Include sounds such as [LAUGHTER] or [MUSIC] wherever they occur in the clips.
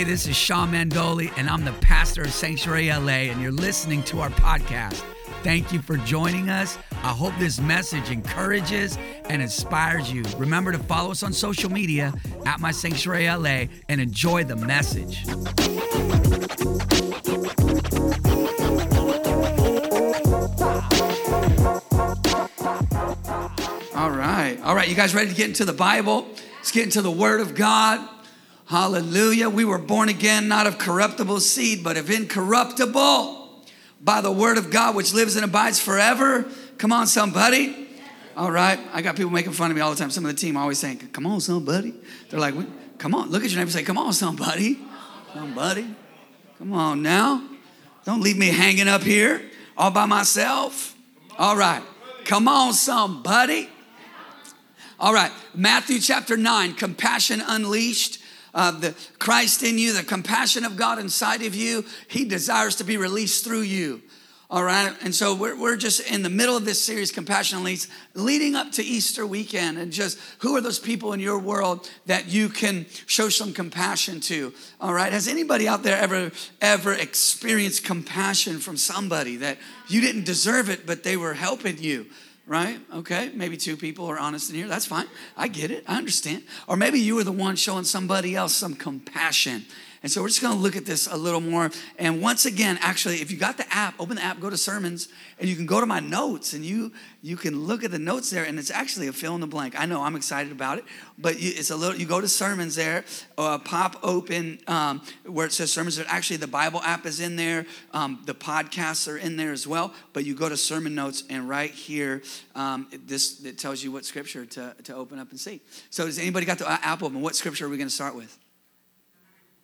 Hey, this is Sean Mandoli, and I'm the pastor of Sanctuary LA, and you're listening to our podcast. Thank you for joining us. I hope this message encourages and inspires you. Remember to follow us on social media at My Sanctuary LA and enjoy the message. All right. All right. You guys ready to get into the Bible? Let's get into the Word of God. Hallelujah. We were born again, not of corruptible seed, but of incorruptible by the Word of God, which lives and abides forever. Come on, somebody. All right. I got people making fun of me all the time. Some of the team always saying, Come on, somebody. They're like, Come on. Look at your neighbor and say, Come on, somebody. Somebody. Come on now. Don't leave me hanging up here all by myself. All right. Come on, somebody. All right, Matthew chapter 9, compassion unleashed. Uh, the Christ in you, the compassion of God inside of you, He desires to be released through you. All right, and so we're, we're just in the middle of this series, Compassion Leads, leading up to Easter weekend. And just who are those people in your world that you can show some compassion to? All right, has anybody out there ever ever experienced compassion from somebody that you didn't deserve it, but they were helping you? Right? Okay, maybe two people are honest in here. That's fine. I get it. I understand. Or maybe you were the one showing somebody else some compassion. And so we're just going to look at this a little more. And once again, actually, if you got the app, open the app, go to sermons, and you can go to my notes, and you you can look at the notes there, and it's actually a fill in the blank. I know I'm excited about it, but you, it's a little. You go to sermons there, uh, pop open um, where it says sermons. Actually, the Bible app is in there. Um, the podcasts are in there as well. But you go to sermon notes, and right here, um, this it tells you what scripture to to open up and see. So, does anybody got the app open? What scripture are we going to start with?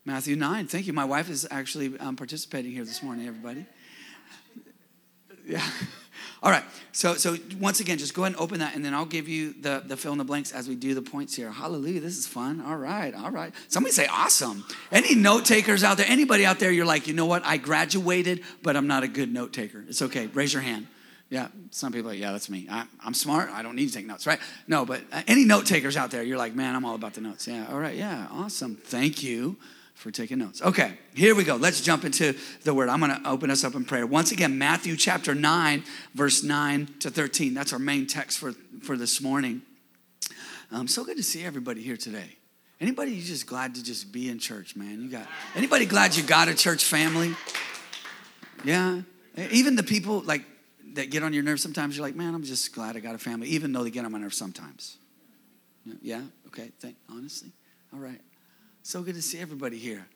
Matthew 9. Thank you. My wife is actually um, participating here this morning, everybody. Yeah. [LAUGHS] All right. So, so once again, just go ahead and open that, and then I'll give you the, the fill in the blanks as we do the points here. Hallelujah. This is fun. All right. All right. Somebody say awesome. Any note takers out there? Anybody out there, you're like, you know what? I graduated, but I'm not a good note taker. It's okay. Raise your hand. Yeah, some people like, yeah, that's me. I, am smart. I don't need to take notes, right? No, but uh, any note takers out there, you're like, man, I'm all about the notes. Yeah, all right, yeah, awesome. Thank you for taking notes. Okay, here we go. Let's jump into the word. I'm going to open us up in prayer. Once again, Matthew chapter 9, verse 9 to 13. That's our main text for, for this morning. Um, so good to see everybody here today. Anybody you just glad to just be in church, man? You got anybody glad you got a church family? Yeah. Even the people like that get on your nerves sometimes, you're like, man, I'm just glad I got a family, even though they get on my nerves sometimes. Yeah, okay, thank honestly. All right. So good to see everybody here.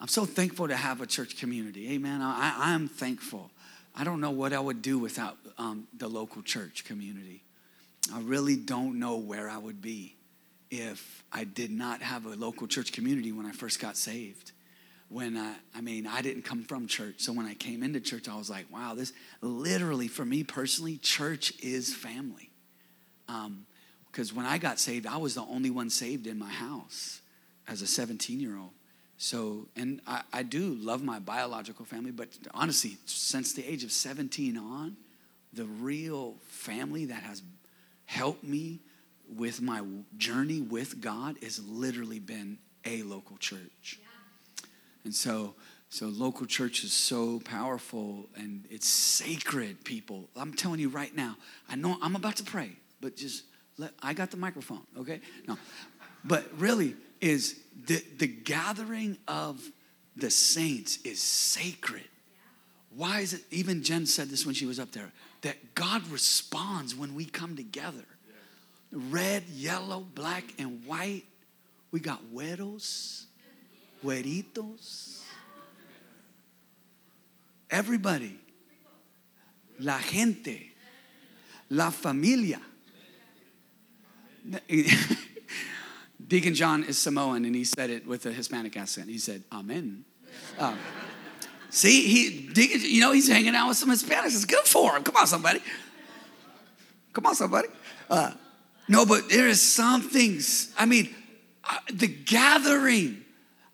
I'm so thankful to have a church community. Amen. I, I am thankful. I don't know what I would do without um, the local church community. I really don't know where I would be if I did not have a local church community when I first got saved. When I, I mean, I didn't come from church. So when I came into church, I was like, wow, this literally, for me personally, church is family. Because um, when I got saved, I was the only one saved in my house as a 17 year old. So, and I, I do love my biological family, but honestly, since the age of 17 on, the real family that has helped me with my journey with God has literally been a local church. Yeah. And so, so local church is so powerful and it's sacred, people. I'm telling you right now, I know I'm about to pray, but just let, I got the microphone, okay? No. But really, is the, the gathering of the saints is sacred. Why is it, even Jen said this when she was up there, that God responds when we come together. Red, yellow, black, and white. We got güeros, güeritos. Everybody. La gente. La familia. Deacon John is Samoan, and he said it with a Hispanic accent. He said, Amen. Uh, [LAUGHS] see, he, Deacon, you know, he's hanging out with some Hispanics. It's good for him. Come on, somebody. Come on, somebody. Uh, no, but there is some things. I mean, uh, the gathering,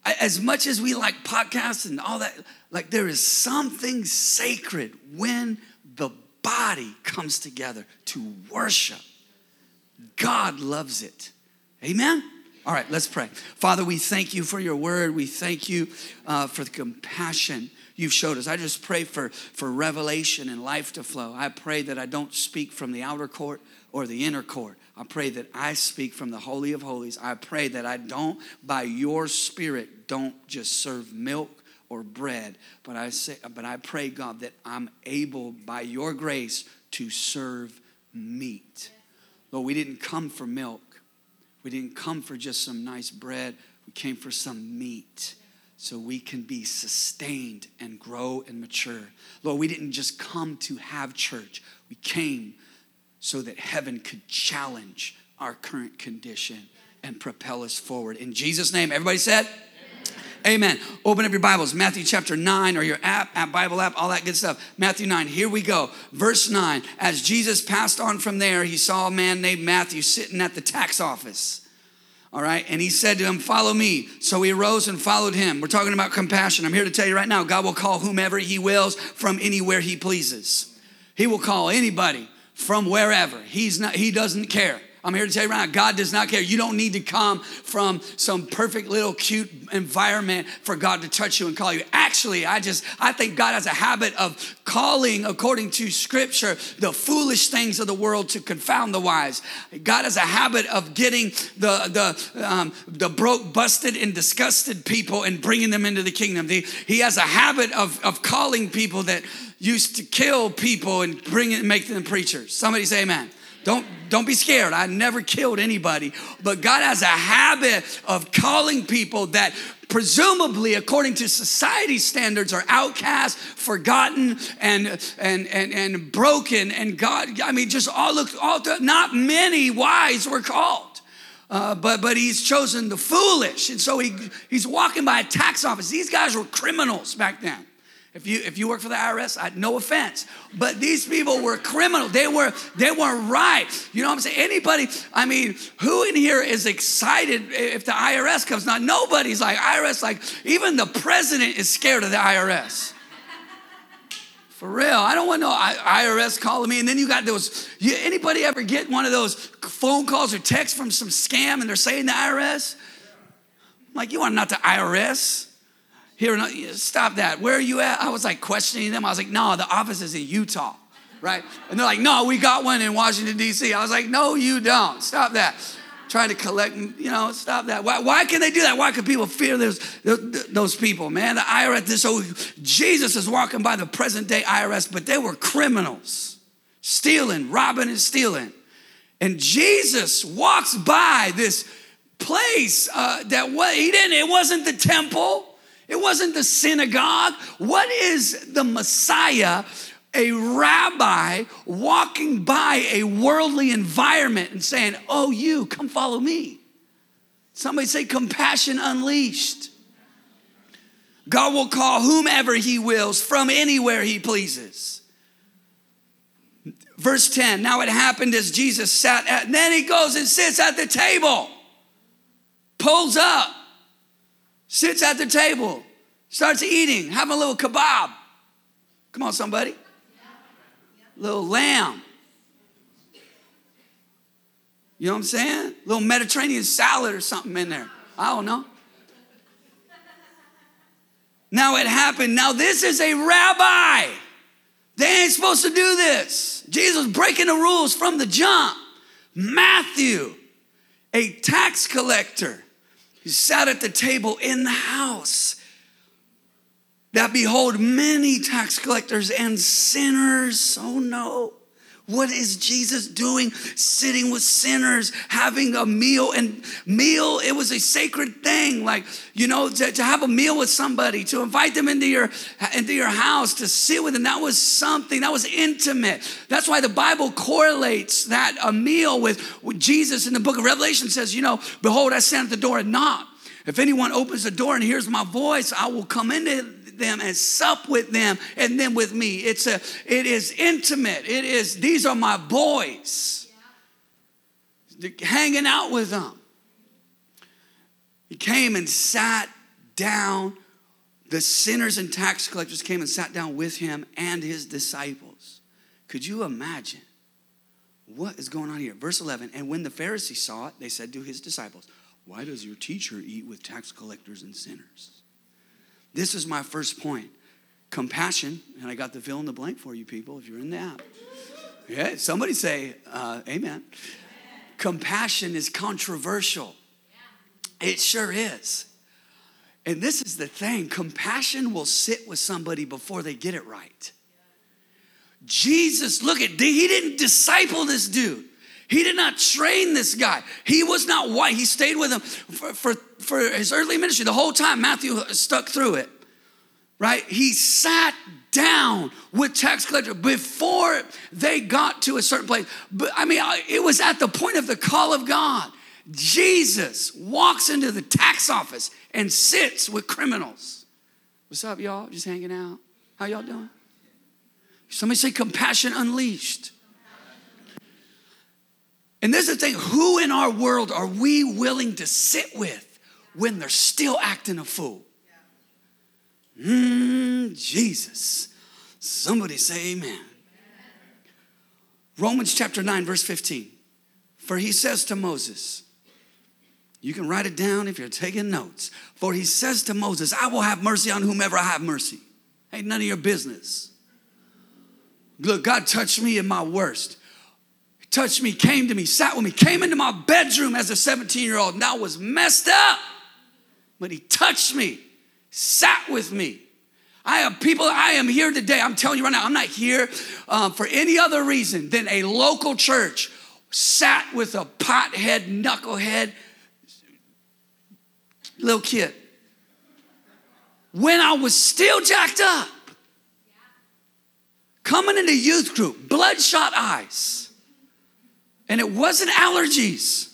as much as we like podcasts and all that, like there is something sacred when the body comes together to worship. God loves it. Amen? All right, let's pray. Father, we thank you for your word. We thank you uh, for the compassion you've showed us. I just pray for, for revelation and life to flow. I pray that I don't speak from the outer court or the inner court. I pray that I speak from the Holy of Holies. I pray that I don't, by your Spirit, don't just serve milk or bread, but I say, but I pray, God, that I'm able by your grace to serve meat. Lord, we didn't come for milk. We didn't come for just some nice bread. We came for some meat so we can be sustained and grow and mature. Lord, we didn't just come to have church, we came so that heaven could challenge our current condition and propel us forward. In Jesus' name, everybody said, Amen. Open up your Bibles, Matthew chapter 9 or your app, app, Bible app, all that good stuff. Matthew 9, here we go. Verse 9. As Jesus passed on from there, he saw a man named Matthew sitting at the tax office. All right, and he said to him, Follow me. So he arose and followed him. We're talking about compassion. I'm here to tell you right now God will call whomever he wills from anywhere he pleases. He will call anybody from wherever. He's not, he doesn't care. I'm here to tell you right now, God does not care. You don't need to come from some perfect little cute environment for God to touch you and call you. Actually, I just, I think God has a habit of calling, according to scripture, the foolish things of the world to confound the wise. God has a habit of getting the, the, um, the broke, busted, and disgusted people and bringing them into the kingdom. He, he has a habit of, of calling people that used to kill people and bring it make them preachers. Somebody say amen. Don't, don't be scared. I never killed anybody. But God has a habit of calling people that presumably according to society standards are outcast forgotten and and and, and broken. And god i mean just all look all not many wise were called. Uh, but but he's chosen the foolish. And so he he's walking by a tax office. These guys were criminals back then if you if you work for the IRS, I, no offense, but these people were criminal. They were they weren't right. You know what I'm saying? Anybody? I mean, who in here is excited if the IRS comes? Not nobody's like IRS. Like even the president is scared of the IRS. For real, I don't want no IRS calling me. And then you got those. You, anybody ever get one of those phone calls or texts from some scam and they're saying the IRS? I'm like, you are not the IRS. Here, and stop that. Where are you at? I was like questioning them. I was like, no, the office is in Utah, right? And they're like, no, we got one in Washington, D.C. I was like, no, you don't. Stop that. Trying to collect, you know, stop that. Why, why can they do that? Why can people fear those, those people, man? The IRS, this, so Jesus is walking by the present day IRS, but they were criminals, stealing, robbing, and stealing. And Jesus walks by this place uh, that what he didn't, it wasn't the temple. It wasn't the synagogue. What is the Messiah? A rabbi walking by a worldly environment and saying, Oh, you, come follow me. Somebody say, compassion unleashed. God will call whomever he wills from anywhere he pleases. Verse 10 Now it happened as Jesus sat at, then he goes and sits at the table, pulls up sits at the table, starts eating, having a little kebab. Come on, somebody. Little lamb. You know what I'm saying? Little Mediterranean salad or something in there. I don't know. Now it happened. Now this is a rabbi. They ain't supposed to do this. Jesus breaking the rules from the jump. Matthew, a tax collector, he sat at the table in the house. That behold, many tax collectors and sinners. Oh no. What is Jesus doing? Sitting with sinners, having a meal. And meal, it was a sacred thing. Like, you know, to, to, have a meal with somebody, to invite them into your, into your house, to sit with them, that was something, that was intimate. That's why the Bible correlates that a meal with, with Jesus in the book of Revelation says, you know, behold, I stand at the door and knock. If anyone opens the door and hears my voice, I will come into them and sup with them and then with me. It's a it is intimate. It is these are my boys. Yeah. Hanging out with them. He came and sat down. The sinners and tax collectors came and sat down with him and his disciples. Could you imagine what is going on here? Verse 11 And when the Pharisees saw it, they said to his disciples, Why does your teacher eat with tax collectors and sinners? This is my first point compassion, and I got the fill in the blank for you people if you're in the app. Yeah, somebody say uh, amen. amen. Compassion is controversial. Yeah. It sure is. And this is the thing compassion will sit with somebody before they get it right. Jesus, look at, he didn't disciple this dude. He did not train this guy. He was not white. He stayed with him for, for, for his early ministry the whole time. Matthew stuck through it, right? He sat down with tax collector before they got to a certain place. But I mean, it was at the point of the call of God. Jesus walks into the tax office and sits with criminals. What's up, y'all? Just hanging out. How y'all doing? Somebody say compassion unleashed. And this is the thing who in our world are we willing to sit with when they're still acting a fool? Mm, Jesus. Somebody say amen. Romans chapter 9, verse 15. For he says to Moses, you can write it down if you're taking notes. For he says to Moses, I will have mercy on whomever I have mercy. Ain't none of your business. Look, God touched me in my worst. He touched me, came to me, sat with me, came into my bedroom as a 17 year old, I was messed up. But he touched me, sat with me. I have people, I am here today. I'm telling you right now, I'm not here um, for any other reason than a local church sat with a pothead, knucklehead, little kid. When I was still jacked up, coming into youth group, bloodshot eyes, and it wasn't allergies.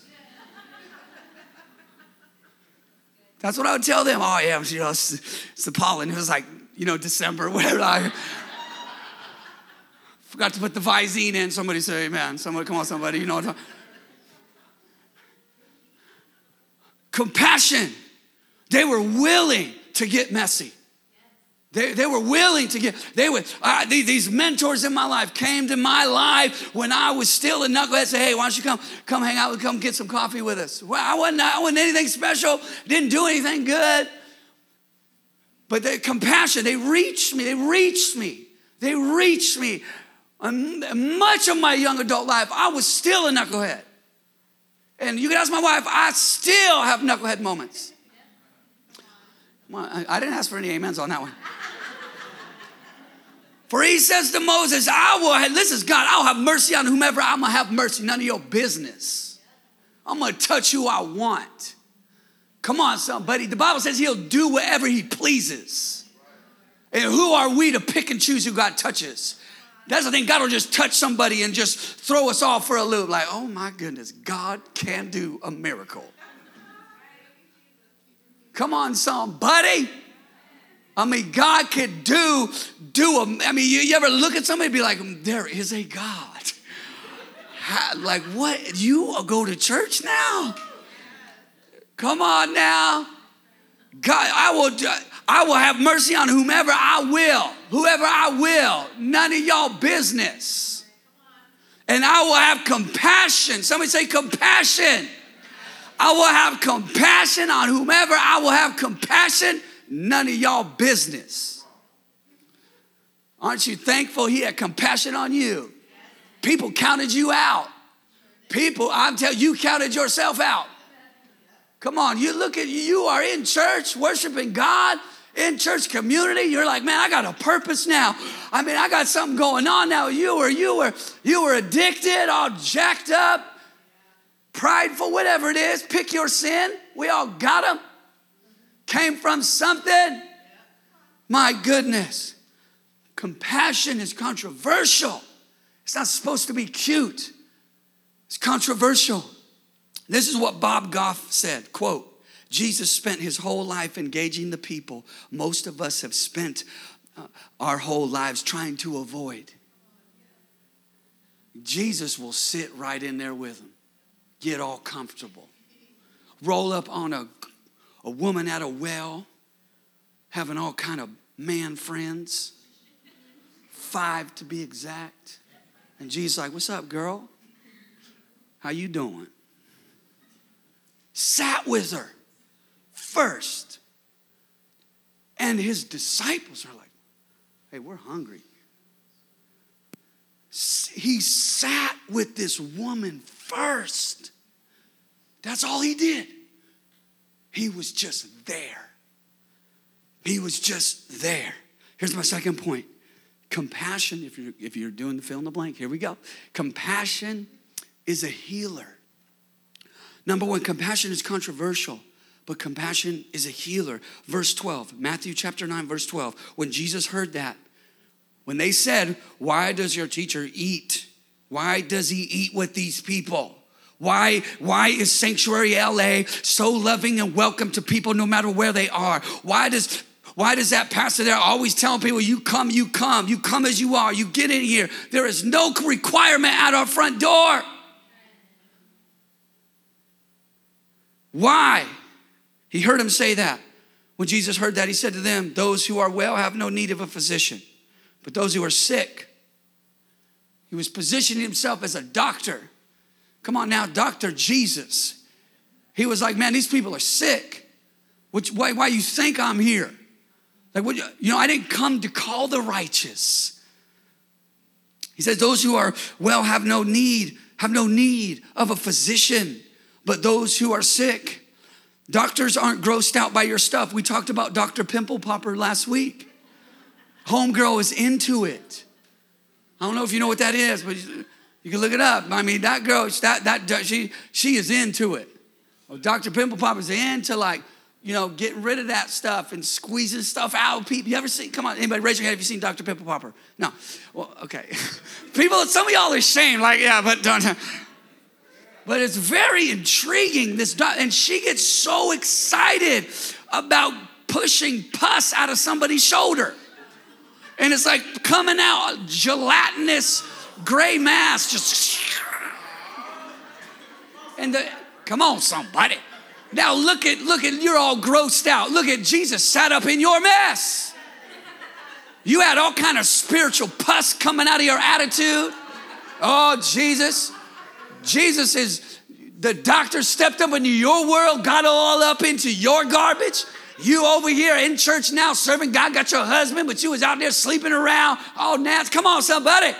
That's what I would tell them. Oh, yeah, you know, it's, it's the pollen. It was like, you know, December, [LAUGHS] whatever. I forgot to put the Visine in. Somebody say, amen. Somebody, come on, somebody, you know. what? Compassion. They were willing to get messy. They, they were willing to get, they were, uh, these, mentors in my life came to my life when I was still a knucklehead, say, hey, why don't you come, come hang out, with come get some coffee with us. Well, I wasn't, I wasn't anything special, didn't do anything good. But the compassion, they reached me, they reached me, they reached me. Much of my young adult life, I was still a knucklehead. And you can ask my wife, I still have knucklehead moments. I didn't ask for any amens on that one. For he says to Moses, I will, this is God, I'll have mercy on whomever I'm gonna have mercy, none of your business. I'm gonna touch who I want. Come on, somebody. The Bible says he'll do whatever he pleases. And who are we to pick and choose who God touches? That's the thing. God will just touch somebody and just throw us off for a loop. Like, oh my goodness, God can do a miracle. Come on, somebody. I mean, God could do, do a, I mean, you, you ever look at somebody be like, there is a God. How, like, what? You go to church now? Come on now. God, I will, I will have mercy on whomever I will, whoever I will. None of y'all business. And I will have compassion. Somebody say compassion. I will have compassion on whomever I will have compassion none of y'all business. Aren't you thankful he had compassion on you? People counted you out. People, I'm telling you, counted yourself out. Come on, you look at you are in church worshiping God in church community. You're like, man, I got a purpose now. I mean, I got something going on now. You were, you were, you were addicted, all jacked up, prideful, whatever it is. Pick your sin. We all got them came from something. My goodness. Compassion is controversial. It's not supposed to be cute. It's controversial. This is what Bob Goff said, quote, Jesus spent his whole life engaging the people most of us have spent uh, our whole lives trying to avoid. Jesus will sit right in there with them, get all comfortable, roll up on a a woman at a well, having all kind of man friends, five to be exact. And Jesus like, "What's up, girl? How you doing?" sat with her first. And his disciples are like, hey, we're hungry. He sat with this woman first. That's all he did. He was just there. He was just there. Here's my second point compassion, if you're, if you're doing the fill in the blank, here we go. Compassion is a healer. Number one, compassion is controversial, but compassion is a healer. Verse 12, Matthew chapter 9, verse 12. When Jesus heard that, when they said, Why does your teacher eat? Why does he eat with these people? Why, why is Sanctuary LA so loving and welcome to people no matter where they are? Why does why does that pastor there always telling people, you come, you come, you come as you are, you get in here. There is no requirement at our front door. Why? He heard him say that. When Jesus heard that, he said to them, Those who are well have no need of a physician, but those who are sick. He was positioning himself as a doctor. Come on now, Dr. Jesus. He was like, Man, these people are sick. Which, why, why you think I'm here? Like, what, you know, I didn't come to call the righteous. He says, those who are well have no need, have no need of a physician, but those who are sick. Doctors aren't grossed out by your stuff. We talked about Dr. Pimple Popper last week. Homegirl is into it. I don't know if you know what that is, but you can look it up. I mean, that girl, that, that, she, she is into it. Oh, well, Dr. Pimple Popper is into like you know, getting rid of that stuff and squeezing stuff out people. You ever seen, come on, anybody raise your hand if you've seen Dr. Pimple Popper? No. Well, okay. [LAUGHS] people, some of y'all are ashamed, like, yeah, but don't. [LAUGHS] But it's very intriguing, this, and she gets so excited about pushing pus out of somebody's shoulder. And it's like coming out, gelatinous gray mass, just. And the, come on, somebody. Now look at, look at, you're all grossed out. Look at Jesus sat up in your mess. You had all kind of spiritual pus coming out of your attitude. Oh, Jesus. Jesus is, the doctor stepped up into your world, got all up into your garbage. You over here in church now serving God, got your husband, but you was out there sleeping around. Oh, Nats, come on, somebody.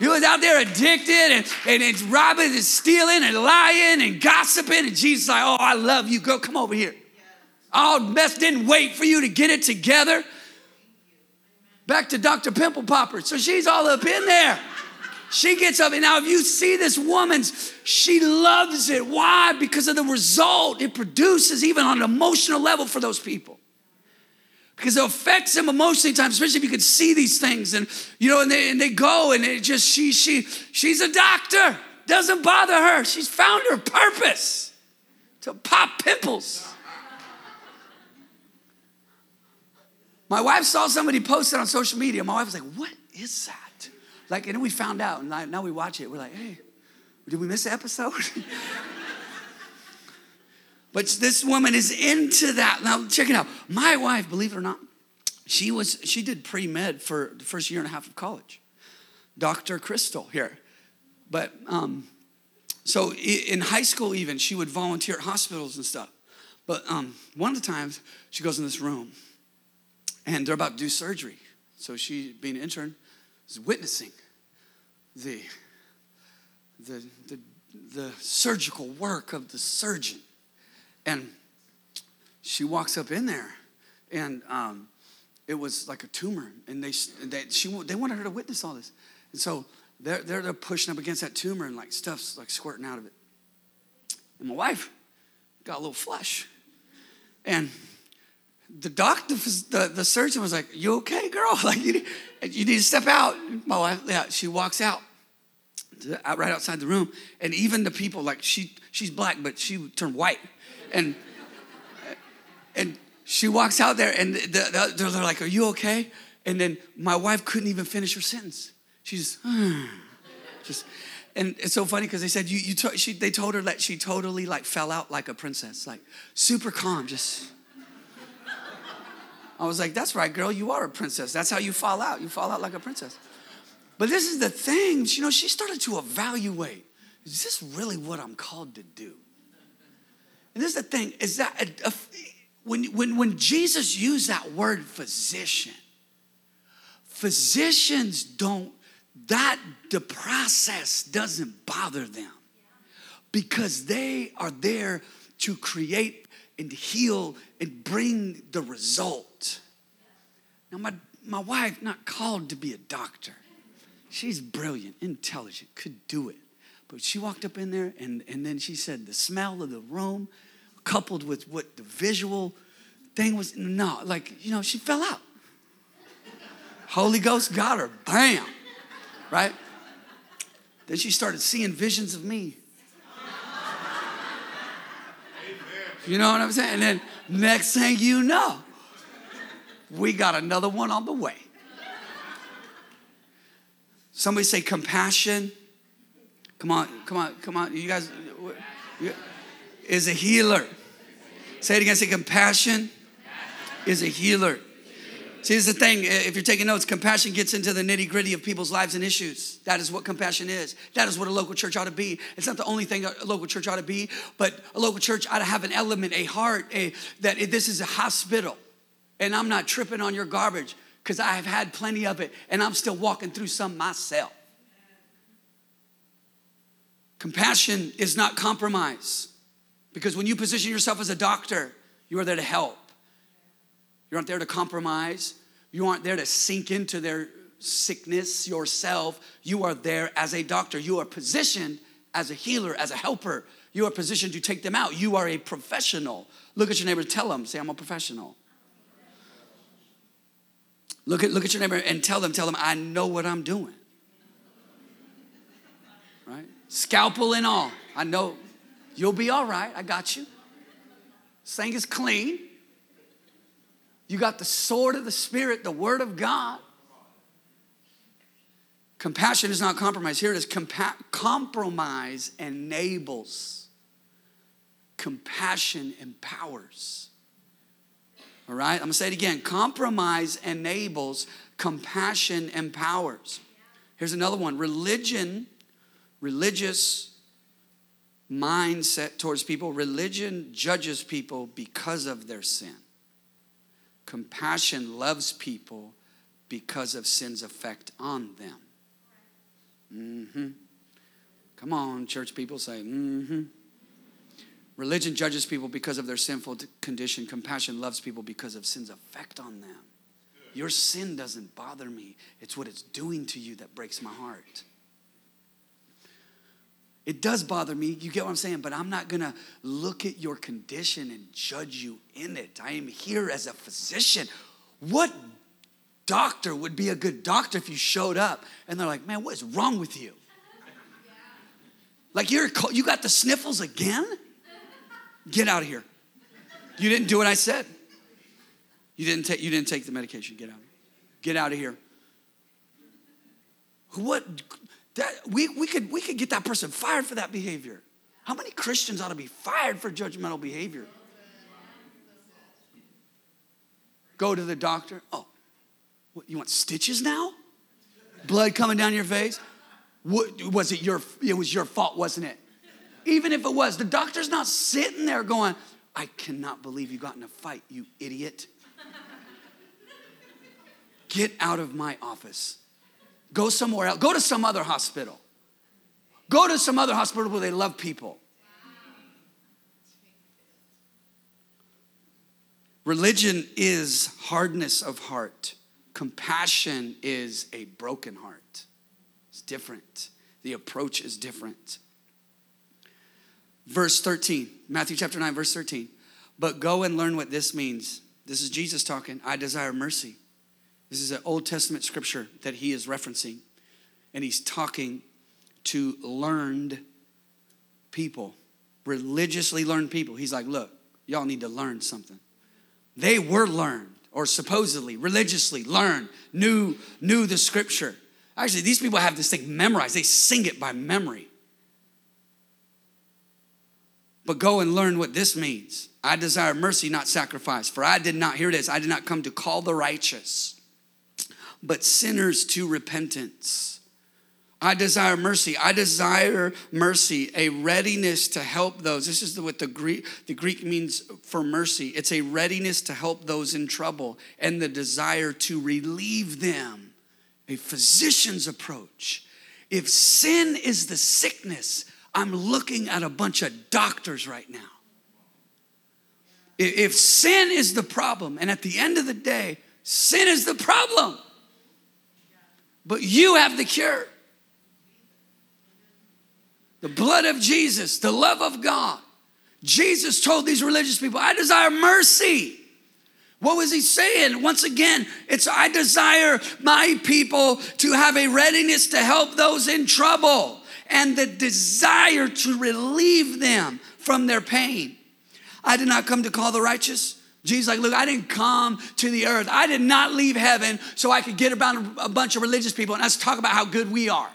You was out there addicted and, and, and robbing and stealing and lying and gossiping. And Jesus like, oh, I love you. Girl, come over here. All mess didn't wait for you to get it together. Back to Dr. Pimple Popper. So she's all up in there. She gets up, and now if you see this woman's, she loves it. Why? Because of the result it produces, even on an emotional level, for those people because it affects them emotionally times, especially if you can see these things. And you know, and they, and they go and it just she she she's a doctor. Doesn't bother her. She's found her purpose to pop pimples. My wife saw somebody post it on social media. My wife was like, "What is that?" Like, and then we found out, and now we watch it. We're like, "Hey, did we miss an episode?" [LAUGHS] But this woman is into that. Now, check it out. My wife, believe it or not, she was she did pre-med for the first year and a half of college. Dr. Crystal here. But um, so in high school, even she would volunteer at hospitals and stuff. But um, one of the times she goes in this room and they're about to do surgery. So she, being an intern, is witnessing the, the, the, the surgical work of the surgeon. And she walks up in there, and um, it was like a tumor, and they, they, she, they wanted her to witness all this. And so they're, they're, they're pushing up against that tumor, and like stuff's like squirting out of it. And my wife got a little flush. And the doctor, the, the surgeon was like, You okay, girl? [LAUGHS] Like, you, you need to step out. My wife, yeah, she walks out right outside the room. And even the people, like, she, she's black, but she turned white and and she walks out there and the, the, they're like, "Are you okay?" And then my wife couldn't even finish her sentence. She's just, [SIGHS] and it's so funny because they said you, you she, they told her that she totally like fell out like a princess, like super calm, just. I was like, that's right, girl, you are a princess. That's how you fall out. You fall out like a princess. But this is the thing, you know, she started to evaluate is this really what I'm called to do? And this is the thing is that a, a, when, when, when Jesus used that word physician, physicians don't, that the process doesn't bother them because they are there to create and heal and bring the result. Now, my, my wife, not called to be a doctor. She's brilliant, intelligent, could do it. But she walked up in there and, and then she said the smell of the room, coupled with what the visual thing was, no, like, you know, she fell out. Holy Ghost got her, bam, right? Then she started seeing visions of me. You know what I'm saying? And then next thing you know, we got another one on the way. Somebody say compassion. Come on, come on, come on. You guys is a healer. Say it again. Say compassion is a healer. See, this is the thing. If you're taking notes, compassion gets into the nitty gritty of people's lives and issues. That is what compassion is. That is what a local church ought to be. It's not the only thing a local church ought to be, but a local church ought to have an element, a heart, a that it, this is a hospital. And I'm not tripping on your garbage because I have had plenty of it and I'm still walking through some myself. Compassion is not compromise because when you position yourself as a doctor, you are there to help. You aren't there to compromise. You aren't there to sink into their sickness yourself. You are there as a doctor. You are positioned as a healer, as a helper. You are positioned to take them out. You are a professional. Look at your neighbor, tell them, say, I'm a professional. Look at, look at your neighbor and tell them, tell them, I know what I'm doing. Right? Scalpel and all. I know you'll be all right. I got you. This thing is clean. You got the sword of the Spirit, the Word of God. Compassion is not compromise. Here it is compa- compromise enables, compassion empowers. All right, I'm gonna say it again. Compromise enables, compassion empowers. Here's another one religion, religious mindset towards people, religion judges people because of their sin. Compassion loves people because of sin's effect on them. Mm-hmm. Come on, church people say, mm-hmm. Religion judges people because of their sinful condition. Compassion loves people because of sin's effect on them. Your sin doesn't bother me, it's what it's doing to you that breaks my heart. It does bother me, you get what I'm saying, but I'm not gonna look at your condition and judge you in it. I am here as a physician. What doctor would be a good doctor if you showed up and they're like, man, what is wrong with you? Like you're you got the sniffles again? Get out of here. You didn't do what I said. You didn't take you didn't take the medication. Get out. Get out of here. What that, we, we, could, we could get that person fired for that behavior. How many Christians ought to be fired for judgmental behavior? Go to the doctor. Oh, what, you want stitches now? Blood coming down your face? What, was it your, it was your fault, wasn't it? Even if it was, the doctor's not sitting there going, I cannot believe you got in a fight, you idiot. Get out of my office. Go somewhere else. Go to some other hospital. Go to some other hospital where they love people. Religion is hardness of heart. Compassion is a broken heart. It's different. The approach is different. Verse 13, Matthew chapter 9, verse 13. But go and learn what this means. This is Jesus talking. I desire mercy this is an Old Testament scripture that he is referencing, and he's talking to learned people, religiously learned people. He's like, Look, y'all need to learn something. They were learned, or supposedly religiously learned, knew, knew the scripture. Actually, these people have this thing memorized, they sing it by memory. But go and learn what this means. I desire mercy, not sacrifice. For I did not, hear this, I did not come to call the righteous but sinners to repentance. I desire mercy. I desire mercy, a readiness to help those. This is what the Greek, the Greek means for mercy. It's a readiness to help those in trouble and the desire to relieve them, a physician's approach. If sin is the sickness, I'm looking at a bunch of doctors right now. If sin is the problem, and at the end of the day, sin is the problem, but you have the cure the blood of Jesus, the love of God. Jesus told these religious people, I desire mercy. What was he saying? Once again, it's I desire my people to have a readiness to help those in trouble and the desire to relieve them from their pain. I did not come to call the righteous. Jesus, like, look, I didn't come to the earth. I did not leave heaven so I could get around a bunch of religious people and us talk about how good we are.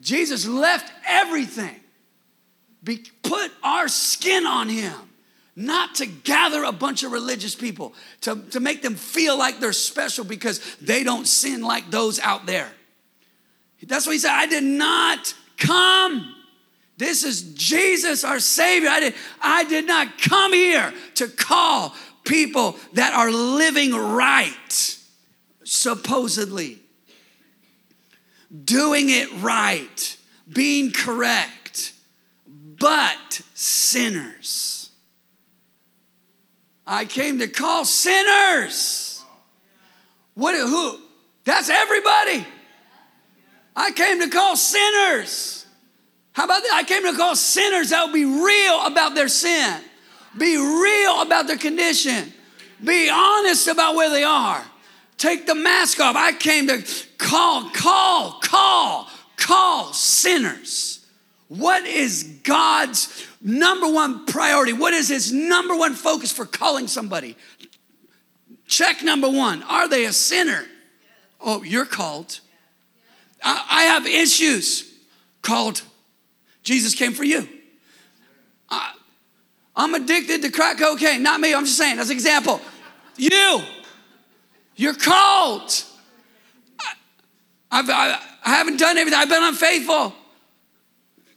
Jesus left everything, Be, put our skin on him, not to gather a bunch of religious people, to, to make them feel like they're special because they don't sin like those out there. That's what he said. I did not come. This is Jesus, our Savior. I did, I did not come here to call people that are living right, supposedly doing it right, being correct, but sinners. I came to call sinners. What who? That's everybody. I came to call sinners. How about that? I came to call sinners that will be real about their sin, be real about their condition, be honest about where they are. Take the mask off. I came to call, call, call, call sinners. What is God's number one priority? What is his number one focus for calling somebody? Check number one Are they a sinner? Oh, you're called. I, have issues. Called. Jesus came for you. I, I'm addicted to crack cocaine. Not me, I'm just saying, as an example. You. You're called. I've, I, I haven't done everything, I've been unfaithful.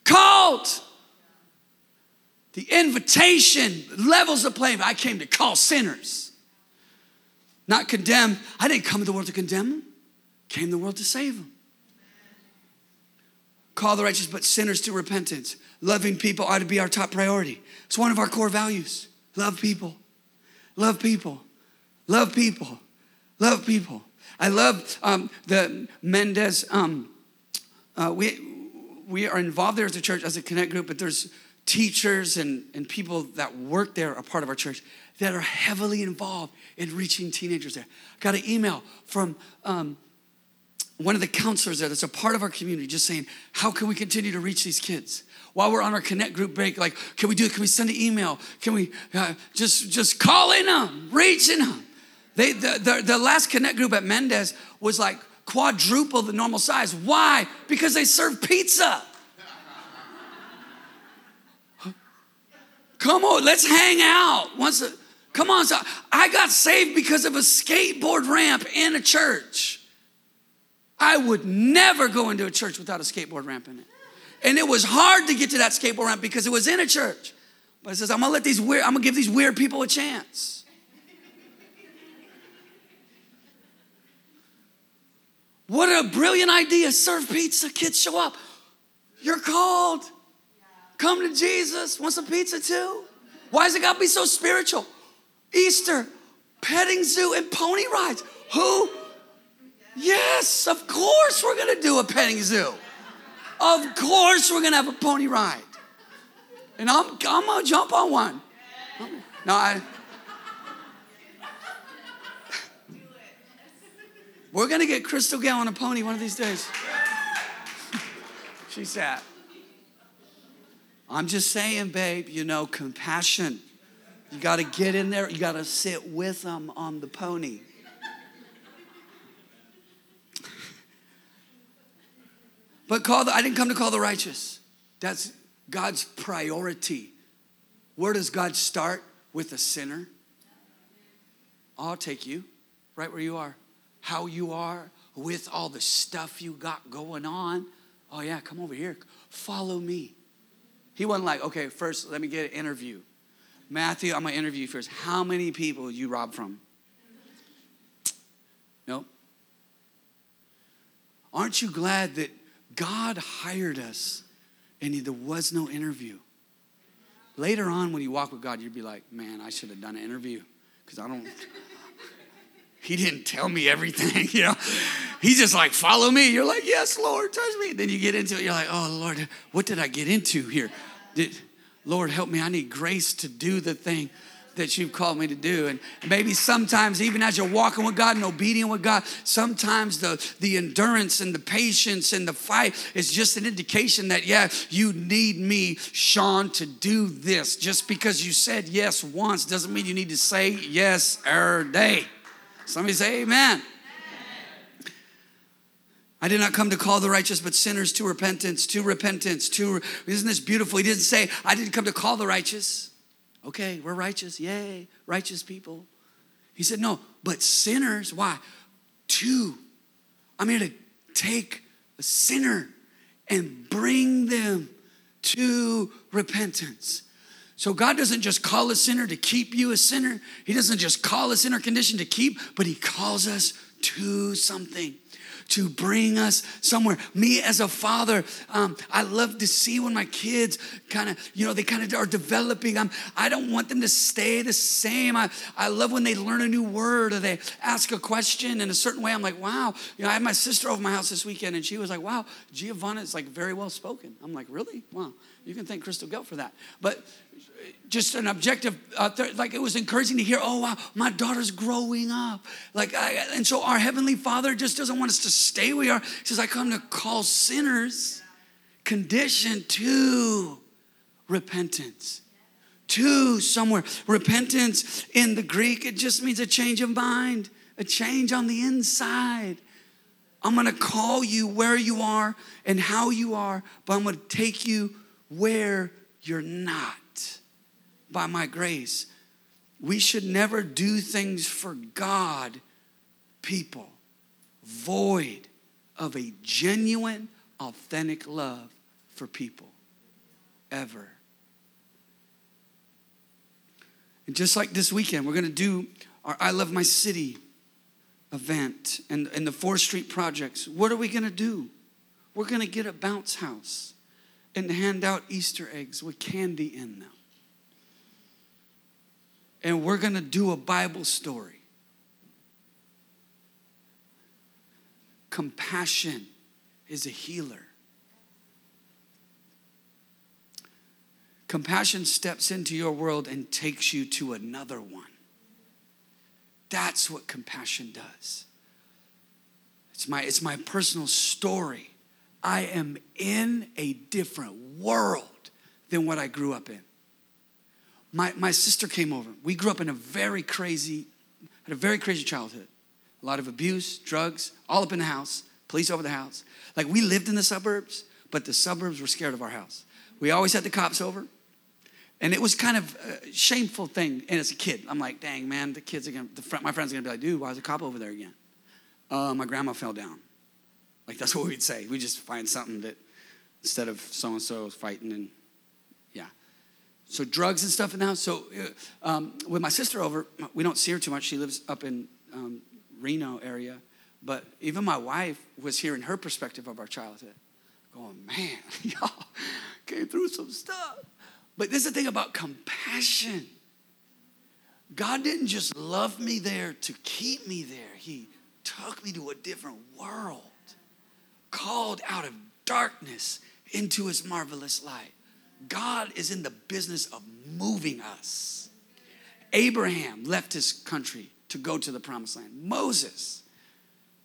Called. The invitation levels the playing. I came to call sinners, not condemn. I didn't come to the world to condemn them, came to the world to save them. Call the righteous, but sinners to repentance. Loving people ought to be our top priority. It's one of our core values. Love people. Love people. Love people. Love people. I love um, the Mendez. Um, uh, we, we are involved there as a church, as a connect group, but there's teachers and, and people that work there, are part of our church, that are heavily involved in reaching teenagers there. I got an email from um, one of the counselors there that's a part of our community just saying, How can we continue to reach these kids? While we're on our connect group break, like, can we do it? Can we send an email? Can we uh, just just call in them, reaching them? They, the, the, the last connect group at Mendez was like quadruple the normal size. Why? Because they serve pizza. [LAUGHS] Come on, let's hang out. Once, come on, so I got saved because of a skateboard ramp in a church. I would never go into a church without a skateboard ramp in it. And it was hard to get to that skateboard ramp because it was in a church. But it says, I'm gonna let these weird, I'm gonna give these weird people a chance. What a brilliant idea. Serve pizza, kids show up. You're called. Come to Jesus. Want some pizza too? Why does it got to be so spiritual? Easter, petting zoo, and pony rides. Who? Yes, of course we're to do a petting zoo. Of course we're to have a pony ride. And I'm, I'm to jump on one. No, I. We're gonna get Crystal Gayle on a pony one of these days. [LAUGHS] she sat. I'm just saying, babe, you know, compassion. You got to get in there, you got to sit with them on the pony. But call the, I didn't come to call the righteous. That's God's priority. Where does God start? With a sinner? I'll take you right where you are how you are, with all the stuff you got going on. Oh, yeah, come over here. Follow me. He wasn't like, okay, first let me get an interview. Matthew, I'm gonna interview you first. How many people you rob from? No. Aren't you glad that God hired us and there was no interview? Later on, when you walk with God, you'd be like, man, I should have done an interview because I don't, [LAUGHS] he didn't tell me everything, [LAUGHS] you know. He's just like, follow me. You're like, yes, Lord, touch me. Then you get into it, you're like, oh, Lord, what did I get into here? Did, Lord, help me. I need grace to do the thing that you've called me to do. And maybe sometimes, even as you're walking with God and obedient with God, sometimes the, the endurance and the patience and the fight is just an indication that, yeah, you need me, Sean, to do this. Just because you said yes once doesn't mean you need to say yes every day. Somebody say amen. I did not come to call the righteous, but sinners to repentance, to repentance, to. Isn't this beautiful? He didn't say, I didn't come to call the righteous. Okay, we're righteous. Yay, righteous people. He said, No, but sinners. Why? Two. I'm here to take a sinner and bring them to repentance. So God doesn't just call a sinner to keep you a sinner. He doesn't just call a sinner condition to keep, but He calls us to something to bring us somewhere. Me as a father, um, I love to see when my kids kind of, you know, they kind of are developing. I'm, I don't want them to stay the same. I, I love when they learn a new word or they ask a question in a certain way. I'm like, wow. You know, I had my sister over my house this weekend and she was like, wow, Giovanna is like very well spoken. I'm like, really? Wow. You can thank Crystal Gelt for that. But just an objective, uh, th- like it was encouraging to hear, oh, wow, my daughter's growing up. Like, I, and so our Heavenly Father just doesn't want us to stay where we are. He says, I come to call sinners conditioned to repentance. To somewhere. Repentance in the Greek, it just means a change of mind, a change on the inside. I'm gonna call you where you are and how you are, but I'm gonna take you where you're not by my grace. We should never do things for God, people, void of a genuine, authentic love for people, ever. And just like this weekend, we're gonna do our I Love My City event and, and the 4th Street projects. What are we gonna do? We're gonna get a bounce house and hand out Easter eggs with candy in them and we're going to do a Bible story. Compassion is a healer. Compassion steps into your world and takes you to another one. That's what compassion does. It's my, it's my personal story. I am in a different world than what I grew up in my, my sister came over. We grew up in a very crazy, had a very crazy childhood. A lot of abuse, drugs, all up in the house, police over the house. Like we lived in the suburbs, but the suburbs were scared of our house. We always had the cops over. And it was kind of a shameful thing. And as a kid, I'm like, dang, man, the kids are gonna, the my friends are gonna be like, dude, why is a cop over there again? Uh, my grandma fell down. Like that's what we'd say. We just find something that instead of so and so fighting and so drugs and stuff in the house. So uh, um, with my sister over, we don't see her too much. She lives up in um, Reno area, but even my wife was hearing her perspective of our childhood, going, "Man, [LAUGHS] y'all came through some stuff." But this is the thing about compassion. God didn't just love me there to keep me there. He took me to a different world, called out of darkness into his marvelous light. God is in the business of moving us. Abraham left his country to go to the promised land. Moses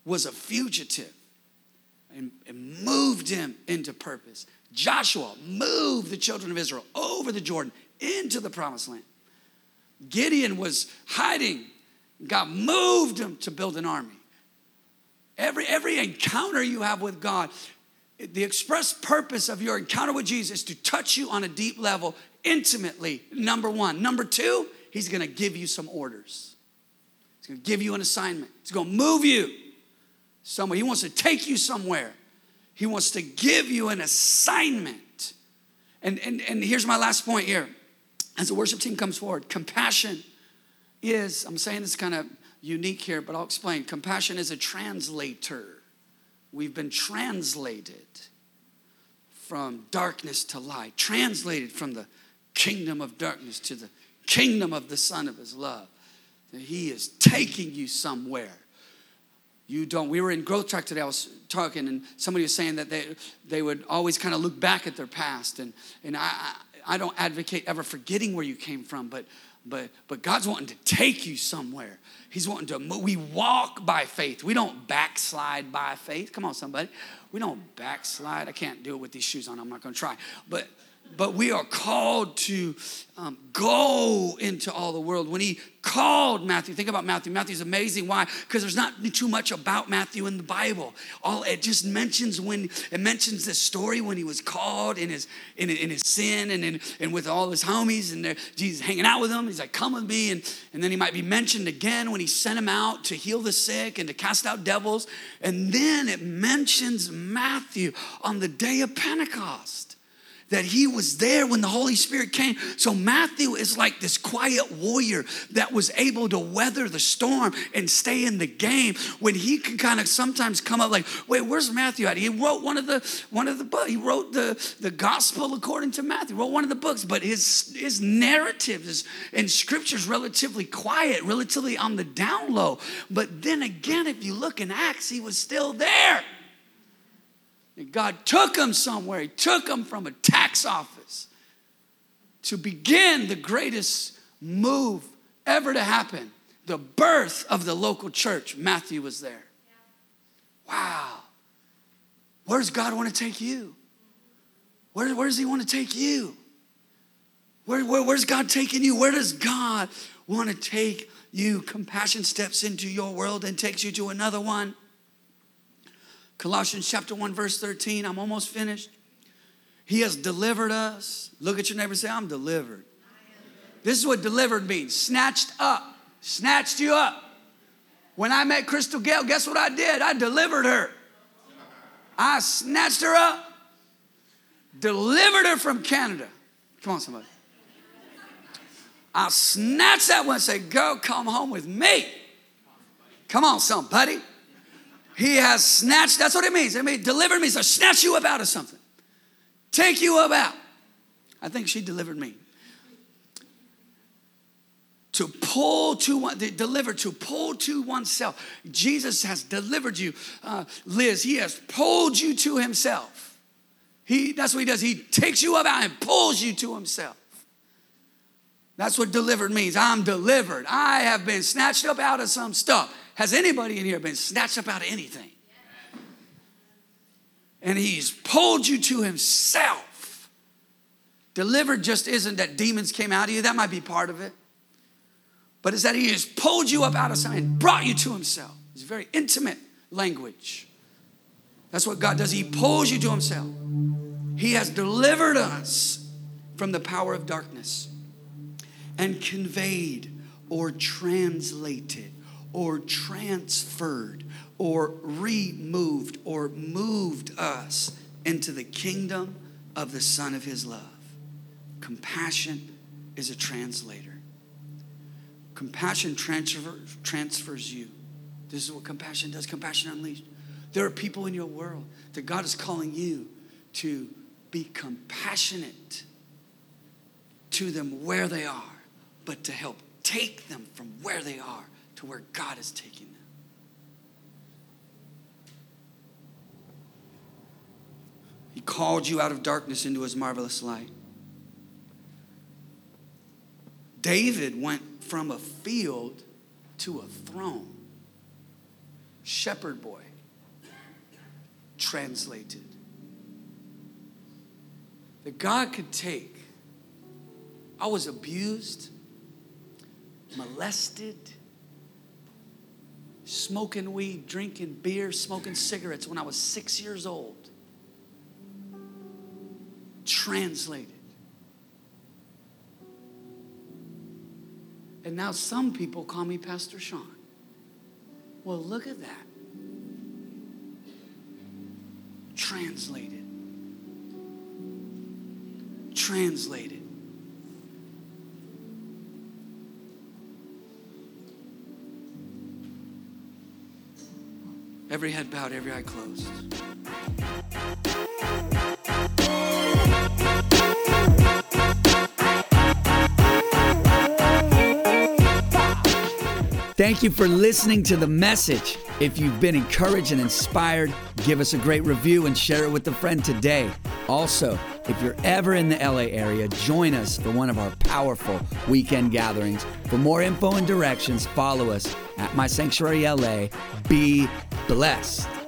was a fugitive and, and moved him into purpose. Joshua moved the children of Israel over the Jordan into the promised land. Gideon was hiding. God moved him to build an army. Every, every encounter you have with God, the express purpose of your encounter with Jesus to touch you on a deep level, intimately, number one. Number two, he's gonna give you some orders. He's gonna give you an assignment. He's gonna move you somewhere. He wants to take you somewhere. He wants to give you an assignment. And, and, and here's my last point here. As the worship team comes forward, compassion is, I'm saying this kind of unique here, but I'll explain. Compassion is a translator. We've been translated from darkness to light, translated from the kingdom of darkness to the kingdom of the Son of His love. He is taking you somewhere. You don't. We were in growth track today. I was talking, and somebody was saying that they they would always kind of look back at their past, and and I I don't advocate ever forgetting where you came from, but but but God's wanting to take you somewhere. He's wanting to. We walk by faith. We don't backslide by faith. Come on, somebody. We don't backslide. I can't do it with these shoes on. I'm not going to try. But but we are called to um, go into all the world. When he called Matthew, think about Matthew. Matthew's amazing. Why? Because there's not too much about Matthew in the Bible. All it just mentions when it mentions this story when he was called in his in, in his sin and in, and with all his homies and Jesus hanging out with them. He's like, "Come with me," and and then he might be mentioned again when he sent him out to heal the sick and to cast out devils. And then it mentions Matthew on the day of Pentecost that he was there when the Holy Spirit came. So Matthew is like this quiet warrior that was able to weather the storm and stay in the game when he can kind of sometimes come up like, wait, where's Matthew at? He wrote one of the one of the book. He wrote the, the gospel according to Matthew, wrote one of the books, but his his narrative is in scripture is relatively quiet, relatively on the down low. But then again, if you look in Acts, he was still there. And God took him somewhere. He took him from a tax office to begin the greatest move ever to happen the birth of the local church. Matthew was there. Wow. Where does God want to take you? Where, where does He want to take you? Where, where, where's God taking you? Where does God want to take you? Compassion steps into your world and takes you to another one. Colossians chapter 1, verse 13. I'm almost finished. He has delivered us. Look at your neighbor say, I'm delivered. This is what delivered means snatched up, snatched you up. When I met Crystal Gale, guess what I did? I delivered her. I snatched her up, delivered her from Canada. Come on, somebody. I snatched that one and say, Go, come home with me. Come on, somebody. He has snatched, that's what it means. I mean, delivered means to snatch you up out of something, take you up out. I think she delivered me. To pull to one, deliver, to pull to oneself. Jesus has delivered you. Uh, Liz, he has pulled you to himself. He, that's what he does. He takes you up and pulls you to himself. That's what delivered means. I'm delivered. I have been snatched up out of some stuff. Has anybody in here been snatched up out of anything? And he's pulled you to himself. Delivered just isn't that demons came out of you, that might be part of it. But it's that he has pulled you up out of something brought you to himself. It's very intimate language. That's what God does. He pulls you to himself. He has delivered us from the power of darkness and conveyed or translated or transferred or removed or moved us into the kingdom of the Son of His love. Compassion is a translator. Compassion transfer, transfers you. This is what compassion does. Compassion unleashed. There are people in your world that God is calling you to be compassionate to them where they are, but to help take them from where they are where God is taking them. He called you out of darkness into his marvelous light. David went from a field to a throne. Shepherd boy, translated. That God could take, I was abused, molested, smoking weed, drinking beer, smoking cigarettes when I was six years old. Translated. And now some people call me Pastor Sean. Well, look at that. translated. Translated. Every head bowed, every eye closed. Thank you for listening to the message. If you've been encouraged and inspired, give us a great review and share it with a friend today. Also, if you're ever in the LA area, join us for one of our powerful weekend gatherings. For more info and directions, follow us at My Sanctuary LA. Be blessed.